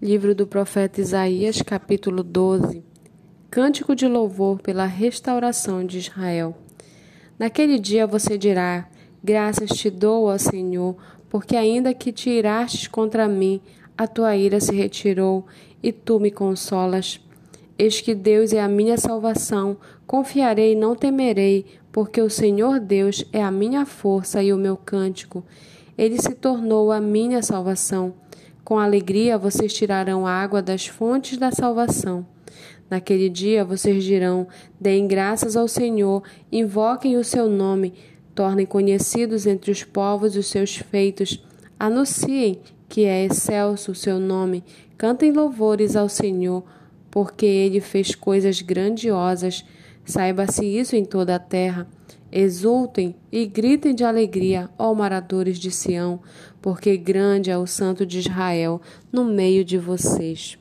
Livro do profeta Isaías, capítulo 12. Cântico de louvor pela restauração de Israel. Naquele dia você dirá: Graças te dou, ó Senhor, porque ainda que te irastes contra mim, a tua ira se retirou e tu me consolas. Eis que Deus é a minha salvação, confiarei e não temerei, porque o Senhor Deus é a minha força e o meu cântico. Ele se tornou a minha salvação. Com alegria vocês tirarão água das fontes da salvação. Naquele dia vocês dirão: Deem graças ao Senhor, invoquem o seu nome, tornem conhecidos entre os povos os seus feitos, anunciem que é excelso o seu nome, cantem louvores ao Senhor, porque ele fez coisas grandiosas. Saiba-se isso em toda a terra. Exultem e gritem de alegria, ó moradores de Sião, porque grande é o Santo de Israel no meio de vocês.